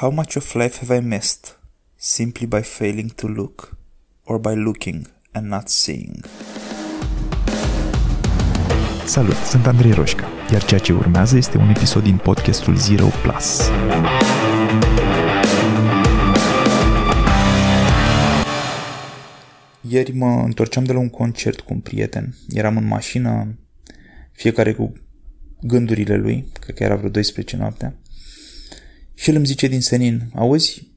How much of life have I missed simply by failing to look or by looking and not seeing? Salut, sunt Andrei Roșca, iar ceea ce urmează este un episod din podcastul Zero Plus. Ieri mă întorceam de la un concert cu un prieten. Eram în mașină, fiecare cu gândurile lui, cred că era vreo 12 noaptea. Și el îmi zice din senin, auzi,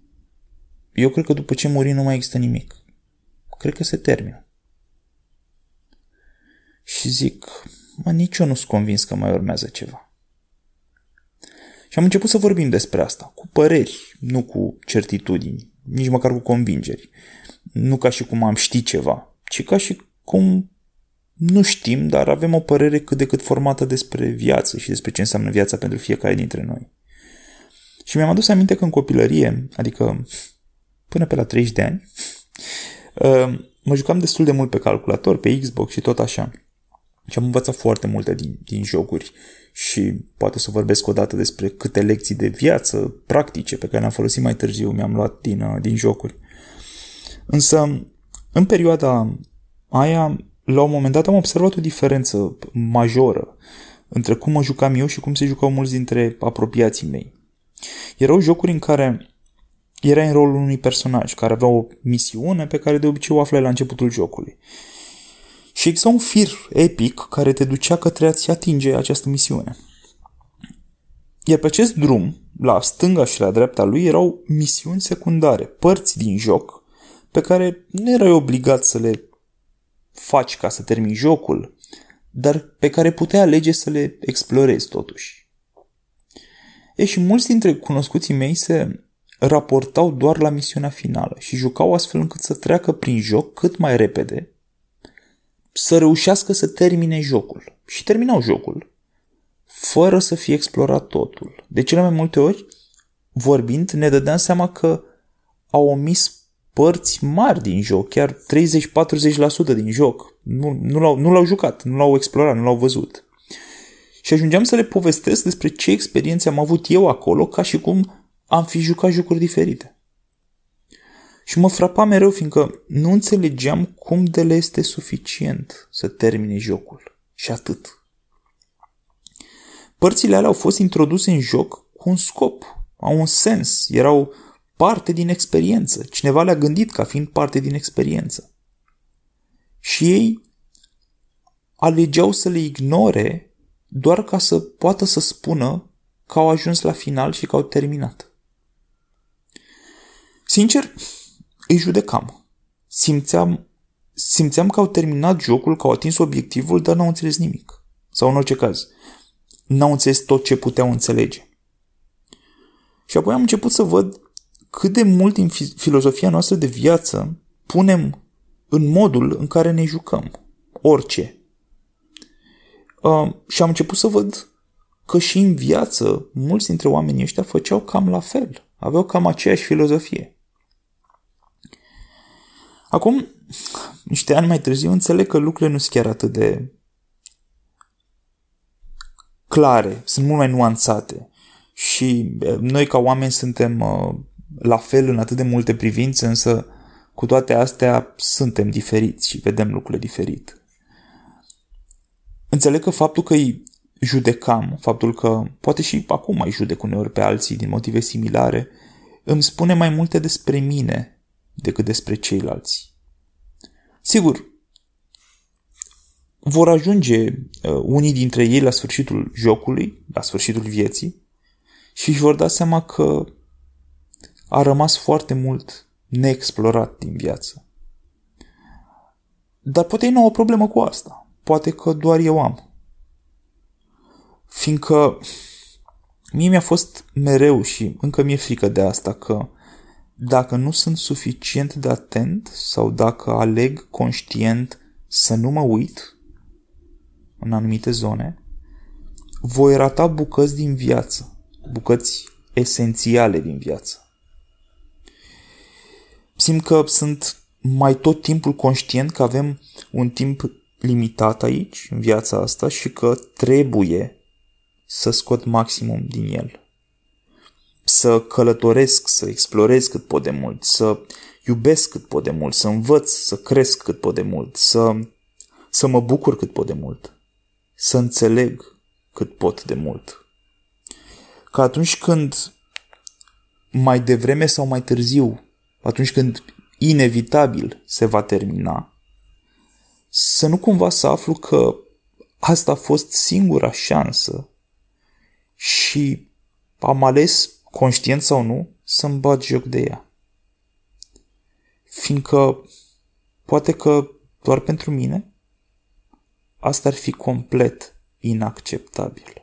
eu cred că după ce muri nu mai există nimic. Cred că se termină. Și zic, mă, nici eu nu sunt convins că mai urmează ceva. Și am început să vorbim despre asta, cu păreri, nu cu certitudini, nici măcar cu convingeri. Nu ca și cum am ști ceva, ci ca și cum nu știm, dar avem o părere cât de cât formată despre viață și despre ce înseamnă viața pentru fiecare dintre noi. Și mi-am adus aminte că în copilărie, adică până pe la 30 de ani, uh, mă jucam destul de mult pe calculator, pe Xbox și tot așa. Și am învățat foarte multe din, din jocuri și poate să vorbesc o dată despre câte lecții de viață practice pe care le-am folosit mai târziu mi-am luat din, uh, din jocuri. Însă, în perioada aia, la un moment dat am observat o diferență majoră între cum mă jucam eu și cum se jucau mulți dintre apropiații mei. Erau jocuri în care era în rolul unui personaj care avea o misiune pe care de obicei o aflai la începutul jocului. Și exista un fir epic care te ducea către a-ți atinge această misiune. Iar pe acest drum, la stânga și la dreapta lui, erau misiuni secundare, părți din joc, pe care nu erai obligat să le faci ca să termini jocul, dar pe care puteai alege să le explorezi totuși. E și mulți dintre cunoscuții mei se raportau doar la misiunea finală și jucau astfel încât să treacă prin joc cât mai repede, să reușească să termine jocul. Și terminau jocul, fără să fie explorat totul. De cele mai multe ori, vorbind, ne dădeam seama că au omis părți mari din joc, chiar 30-40% din joc. Nu, nu, l-au, nu l-au jucat, nu l-au explorat, nu l-au văzut. Și ajungeam să le povestesc despre ce experiențe am avut eu acolo, ca și cum am fi jucat jocuri diferite. Și mă frapa mereu, fiindcă nu înțelegeam cum de le este suficient să termine jocul. Și atât. Părțile alea au fost introduse în joc cu un scop, au un sens, erau parte din experiență. Cineva le-a gândit ca fiind parte din experiență. Și ei alegeau să le ignore doar ca să poată să spună că au ajuns la final și că au terminat. Sincer, îi judecam. Simțeam, simțeam că au terminat jocul, că au atins obiectivul, dar n-au înțeles nimic. Sau în orice caz, n-au înțeles tot ce puteau înțelege. Și apoi am început să văd cât de mult în filozofia noastră de viață punem în modul în care ne jucăm. Orice. Uh, și am început să văd că și în viață mulți dintre oamenii ăștia făceau cam la fel. Aveau cam aceeași filozofie. Acum, niște ani mai târziu, înțeleg că lucrurile nu sunt chiar atât de clare, sunt mult mai nuanțate. Și noi ca oameni suntem uh, la fel în atât de multe privințe, însă cu toate astea suntem diferiți și vedem lucrurile diferit. Înțeleg că faptul că îi judecam, faptul că poate și acum mai judec uneori pe alții din motive similare, îmi spune mai multe despre mine decât despre ceilalți. Sigur, vor ajunge uh, unii dintre ei la sfârșitul jocului, la sfârșitul vieții, și își vor da seama că a rămas foarte mult neexplorat din viață. Dar poate ei nu au o problemă cu asta poate că doar eu am. Fiindcă mie mi-a fost mereu și încă mi-e frică de asta că dacă nu sunt suficient de atent sau dacă aleg conștient să nu mă uit în anumite zone, voi rata bucăți din viață, bucăți esențiale din viață. Simt că sunt mai tot timpul conștient că avem un timp limitat aici, în viața asta, și că trebuie să scot maximum din el. să călătoresc, să explorez cât pot de mult, să iubesc cât pot de mult, să învăț, să cresc cât pot de mult, să, să mă bucur cât pot de mult, să înțeleg cât pot de mult. Că atunci când mai devreme sau mai târziu, atunci când inevitabil se va termina, să nu cumva să aflu că asta a fost singura șansă și am ales, conștient sau nu, să-mi bat joc de ea. Fiindcă poate că doar pentru mine asta ar fi complet inacceptabil.